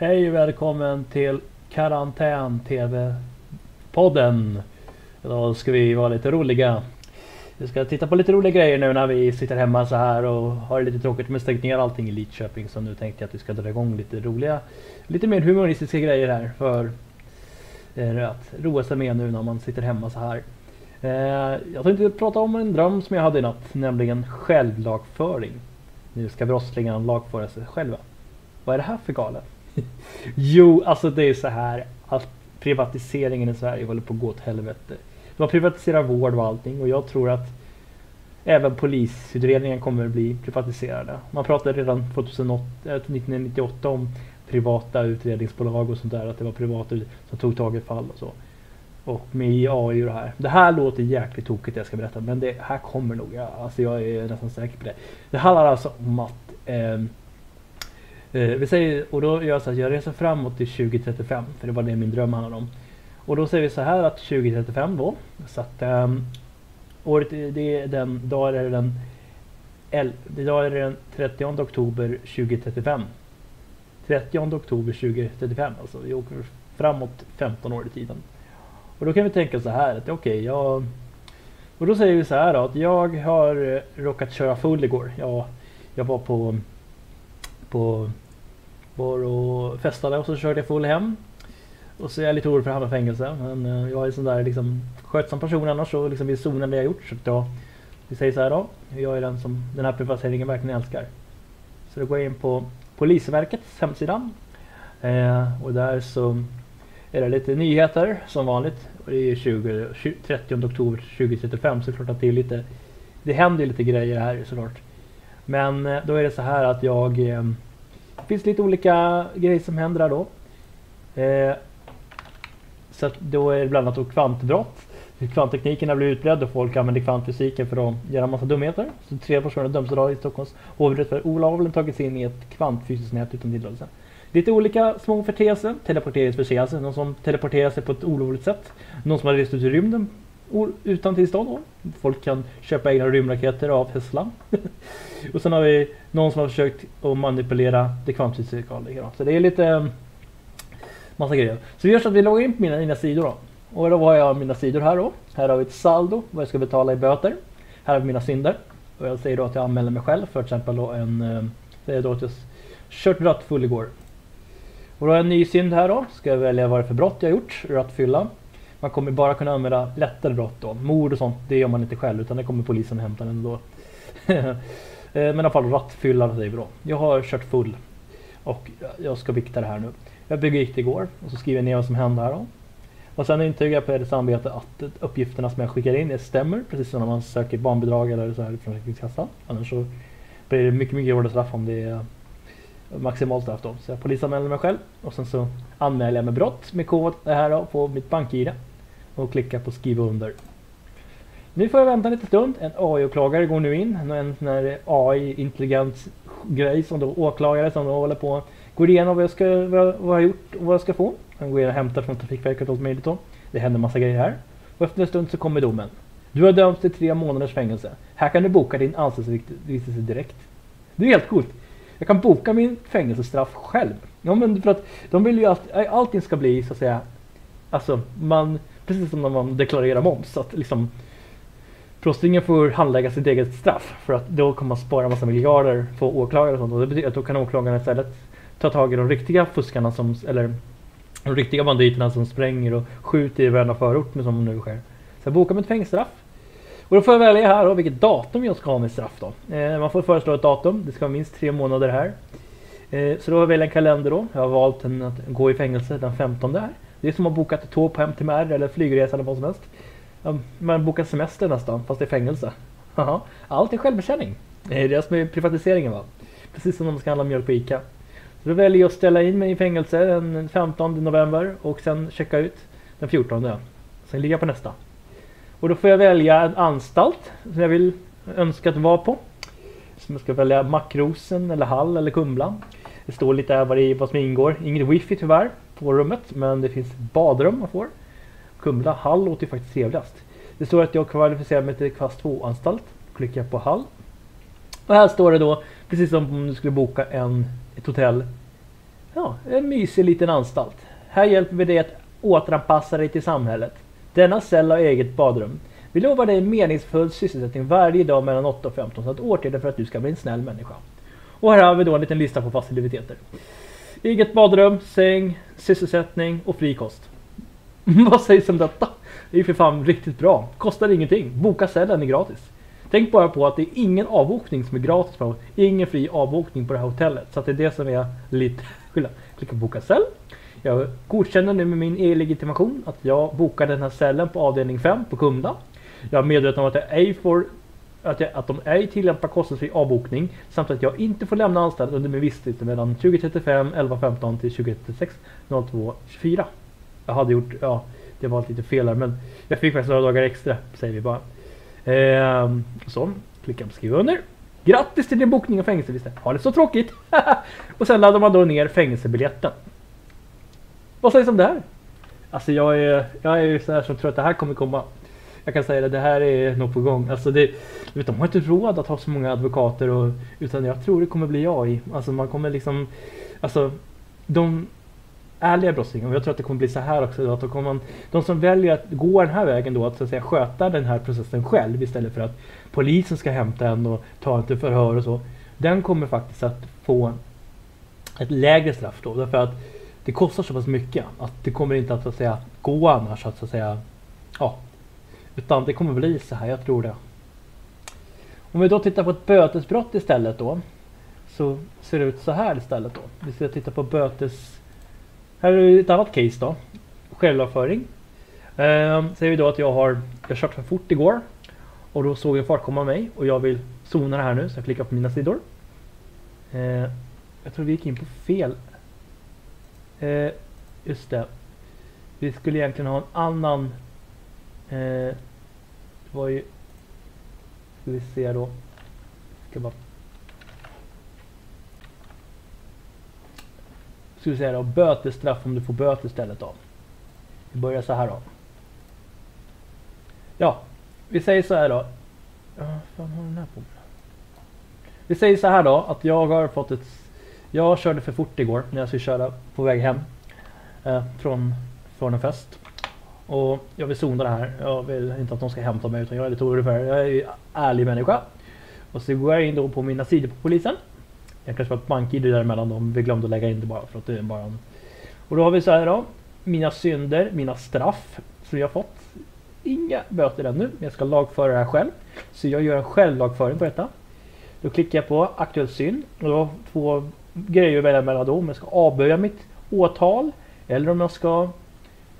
Hej och välkommen till Karantän TV-podden. Idag ska vi vara lite roliga. Vi ska titta på lite roliga grejer nu när vi sitter hemma så här och har det lite tråkigt med stängningar och allting i Lidköping. Så nu tänkte jag att vi ska dra igång lite roliga, lite mer humoristiska grejer här för eh, att roa sig med nu när man sitter hemma så här. Eh, jag tänkte prata om en dröm som jag hade i natt, nämligen självlagföring. Nu ska brottslingarna lagföra sig själva. Vad är det här för galet? jo, alltså det är så här att privatiseringen i Sverige håller på att gå åt helvete. De privatiserar vård och allting och jag tror att även polisutredningen kommer att bli privatiserade. Man pratade redan 2008, 1998 eh, om privata utredningsbolag och sånt där. Att det var privata som tog tag i fall och så. Och med AI och det här. Det här låter jäkligt tokigt det jag ska berätta. Men det här kommer nog. Ja, alltså jag är nästan säker på det. Det handlar alltså om att eh, Eh, vi säger, och då gör jag så att jag reser framåt till 2035. För det var det min dröm handlade om. Och då säger vi så här att 2035 då. Så att eh, året, det är den, dag är det den, el, idag är det den 30 oktober 2035. 30 oktober 2035 alltså. Vi åker framåt 15 år i tiden. Och då kan vi tänka så här att okej, okay, jag... Och då säger vi så här då, att jag har eh, råkat köra full igår. Jag, jag var på... På... Var och festade och så körde jag full hem. Och så är jag lite orolig för att hamna i fängelse. Men eh, jag är en sån där liksom skötsam person annars och liksom vill zona det jag gjort. Så då, vi säger så här då. Jag är den som den här privatiseringen verkligen älskar. Så då går jag in på Polisverkets hemsida. Eh, och där så är det lite nyheter som vanligt. Och det är 20, 20, 30 oktober 2035 så klart att det är lite Det händer lite grejer här såklart. Men eh, då är det så här att jag eh, det finns lite olika grejer som händer där då. Eh, så att då är det bland annat kvantbrott. Kvanttekniken har blivit utbredd och folk använder kvantfysiken för att göra en massa dumheter. Så tre personer döms idag i Stockholms hovrätt för olovligen tagit sig in i ett kvantfysiskt nät utan tillåtelse. Lite olika små förteelser. Teleporteringsförseelse. Någon som teleporterar sig på ett olovligt sätt. Någon som har rest ut i rymden utan tillstånd. Folk kan köpa egna rymdraketer av Tesla. och sen har vi någon som har försökt att manipulera det kvantfysikaliska. Så det är lite eh, massa grejer. Så vi gör så att vi loggar in på mina, mina sidor då. Och då har jag mina sidor här då. Här har vi ett saldo, vad jag ska betala i böter. Här har vi mina synder. Och jag säger då att jag anmäler mig själv för till exempel då en... Eh, säger då att jag kört rattfull igår. Och då har jag en ny synd här då. Ska jag välja vad det är för brott jag gjort. Rattfylla. Man kommer bara kunna använda lättare brott då. Mord och sånt, det gör man inte själv utan det kommer polisen och hämtar ändå. Eh, men i alla fall rattfylla säger vi då. Jag har kört full. Och jag ska vikta det här nu. Jag begick det igår och så skriver jag ner vad som hände här då. Och sen intygar jag på det samvete att uppgifterna som jag skickar in stämmer. Precis som när man söker barnbidrag eller så här från Försäkringskassan. Annars så blir det mycket, mycket hårdare straff om det är maximalstraff då. Så jag polisanmäler mig själv och sen så anmäler jag mig brott med kod det här då på mitt bank-id och klicka på skriva under. Nu får jag vänta en liten stund. En AI-åklagare går nu in. En sån här AI-intelligent grej som då åklagare som då håller på går igenom vad jag, ska, vad, vad jag har gjort och vad jag ska få. Han går in och hämtar från Trafikverket och allt möjligt då. Det händer massa grejer här. Och efter en stund så kommer domen. Du har dömts till tre månaders fängelse. Här kan du boka din anstaltsvistelse direkt. Det är helt coolt. Jag kan boka min fängelsestraff själv. Ja, men för att de vill ju att allting ska bli så att säga, alltså man, precis som när man deklarerar moms, att liksom Prostingen får handlägga sitt eget straff för att då kommer man spara en massa miljarder på åklagare och sånt och det betyder att då kan åklagarna istället ta tag i de riktiga fuskarna som, eller de riktiga banditerna som spränger och skjuter i varenda förort med som nu sker. Så jag bokar mitt fängelsestraff och då får jag välja här då vilket datum jag ska ha med straff då. Eh, man får föreslå ett datum. Det ska vara minst tre månader här. Eh, så då har jag valt en kalender då. Jag har valt en, att gå i fängelse den 15 här. Det är som att boka ett tåg på hem till eller flygresa eller vad som helst. Man bokar semester nästan fast det är fängelse. Allt är självbetjäning. Det är det som är privatiseringen va. Precis som när man ska handla mjölk på Ica. Så då väljer jag att ställa in mig i fängelse den 15 november och sen checka ut den 14. Sen ligga på nästa. Och då får jag välja en anstalt som jag vill önska att vara på. Som jag ska välja Makrosen eller Hall eller Kumla. Det står lite här vad, det vad som ingår. Inget wifi tyvärr på rummet men det finns badrum man får. Kumla, Hall låter ju faktiskt trevligast. Det står att jag kvalificerar mig till klass 2-anstalt. Klickar på Hall. Och här står det då, precis som om du skulle boka en, ett hotell Ja, en mysig liten anstalt. Här hjälper vi dig att återanpassa dig till samhället. Denna cell har eget badrum. Vi lovar dig meningsfull sysselsättning varje dag mellan 8 och 15 så att åtgärder för att du ska bli en snäll människa. Och här har vi då en liten lista på faciliteter. Eget badrum, säng, sysselsättning och fri kost. Vad sägs om detta? Det är ju för fan riktigt bra. Kostar ingenting. Boka cellen är gratis. Tänk bara på att det är ingen avbokning som är gratis. På, ingen fri avbokning på det här hotellet. Så att det är det som är lite skillnad. Klicka boka cell. Jag godkänner nu med min e-legitimation att jag bokar den här cellen på avdelning 5 på Kumla. Jag är medveten om att jag ej får att, jag, att de ej tillämpar kostnadsfri avbokning samt att jag inte får lämna anstalten under min vistelse mellan 2035 11.15 till 2036 02 24. Jag hade gjort, ja, det var lite fel här men jag fick faktiskt några dagar extra säger vi bara. Ehm, så, klicka på skriva under. Grattis till din bokning av fängelsevistelse. Har det så tråkigt! och sen laddar man då ner fängelsebiljetten. Vad sägs om det här? Alltså jag är, jag är ju så här som tror att det här kommer komma. Jag kan säga det, det här är nog på gång. Alltså det, vet, de har inte råd att ha så många advokater och, utan jag tror det kommer bli jag i. Alltså man kommer liksom, alltså de ärliga brottslingar, och jag tror att det kommer bli så här också, att då kommer man, de som väljer att gå den här vägen då, att, så att säga sköta den här processen själv istället för att polisen ska hämta en och ta en till förhör och så. Den kommer faktiskt att få ett lägre straff då, därför att det kostar så pass mycket att det kommer inte att, så att säga gå annars att, så att säga ja, utan det kommer bli så här, jag tror det. Om vi då tittar på ett bötesbrott istället då så ser det ut så här istället då. Vi ska titta på bötes här är ett annat case då. Självavföring. Eh, säger vi då att jag har jag kört för fort igår. Och då såg en fart komma mig och jag vill zona det här nu så jag klickar på mina sidor. Eh, jag tror vi gick in på fel. Eh, just det. Vi skulle egentligen ha en annan. Eh, var ju. Ska vi se då. Ska bara ska vi säga då, bötesstraff om du får böter istället då. Vi börjar så här då. Ja, vi säger så här då. Ja, fan har den här på? Vi säger så här då att jag har fått ett... Jag körde för fort igår när jag skulle köra på väg hem. Eh, från, från en fest. Och jag vill zona det här. Jag vill inte att de ska hämta mig utan jag är lite orolig för det. Jag är ju ärlig människa. Och så går jag in då på mina sidor på polisen. Jag kanske var ett bank-id däremellan dem. Vi glömde att lägga in det bara för att det är bara en... Och då har vi så här då. Mina synder, mina straff som jag fått. Inga böter ännu, men jag ska lagföra det här själv. Så jag gör en självlagföring på detta. Då klickar jag på aktuell synd. Och då har två grejer att välja mellan då. Om jag ska avböja mitt åtal. Eller om jag ska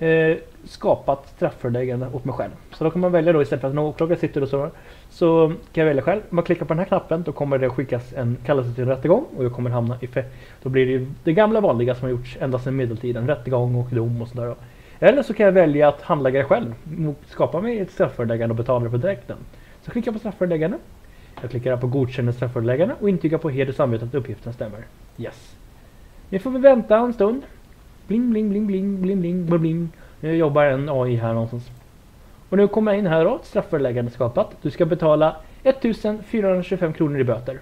eh, skapat strafföreläggande åt mig själv. Så då kan man välja då istället för att en åklagare sitter och så så kan jag välja själv. Om man klickar på den här knappen då kommer det skickas en kallelse till en rättegång och jag kommer hamna i fe Då blir det det gamla vanliga som har gjorts ända sedan medeltiden. Rättegång och dom och sådär. Eller så kan jag välja att handlägga det själv. Skapa mig ett strafföreläggande och betala det på direkten. Så klickar jag på strafföreläggande. Jag klickar på godkänna strafföreläggande och intygar på heder och samvete att uppgiften stämmer. Yes. Nu får vi vänta en stund. Bling, bling, bling, bling, bling, bling, bling, bling. Nu jobbar en AI här någonstans. Och nu kommer jag in här då, strafföreläggande skapat. Du ska betala 1425 kronor i böter.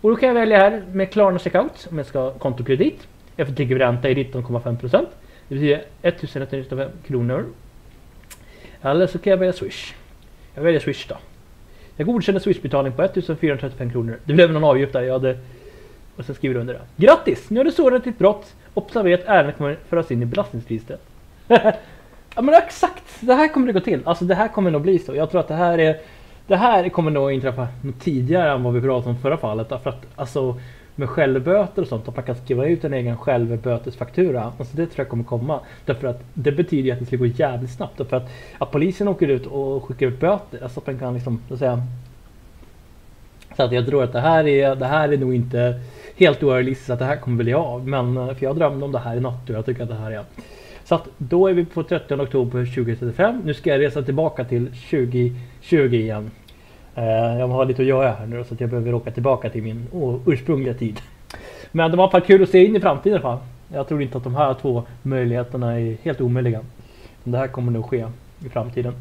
Och då kan jag välja här med Klarna Checkout om jag ska ha kontokredit. Effektiv ränta är 19,5%. Det betyder 1195 kronor. Eller så kan jag välja Swish. Jag väljer Swish då. Jag godkänner Swish-betalning på 1435 kronor. Det blev någon avgift där. Jag hade... Och sen skriver du under det. Grattis! Nu har du sårat ditt brott. Observera att ärendet kommer föras in i belastningsregistret. Ja men exakt, det här kommer det gå till. Alltså det här kommer nog bli så. Jag tror att det här är Det här kommer nog inträffa tidigare än vad vi pratade om förra fallet. För att alltså med självböter och sånt, att man kan skriva ut en egen självbötesfaktura. Alltså det tror jag kommer komma. Därför att det betyder ju att det ska gå jävligt snabbt. Därför att, att polisen åker ut och skickar ut böter, alltså att man kan liksom, så att säga. Så att jag tror att det här är, det här är nog inte helt orealistiskt att det här kommer bli av. Men eh, för jag drömde om det här i natt och jag tycker att det här är så att då är vi på 30 oktober 2035. Nu ska jag resa tillbaka till 2020 igen. Eh, jag har lite att göra här nu så att jag behöver åka tillbaka till min ursprungliga tid. Men det var fall kul att se in i framtiden i alla fall. Jag tror inte att de här två möjligheterna är helt omöjliga. Men det här kommer nog ske i framtiden.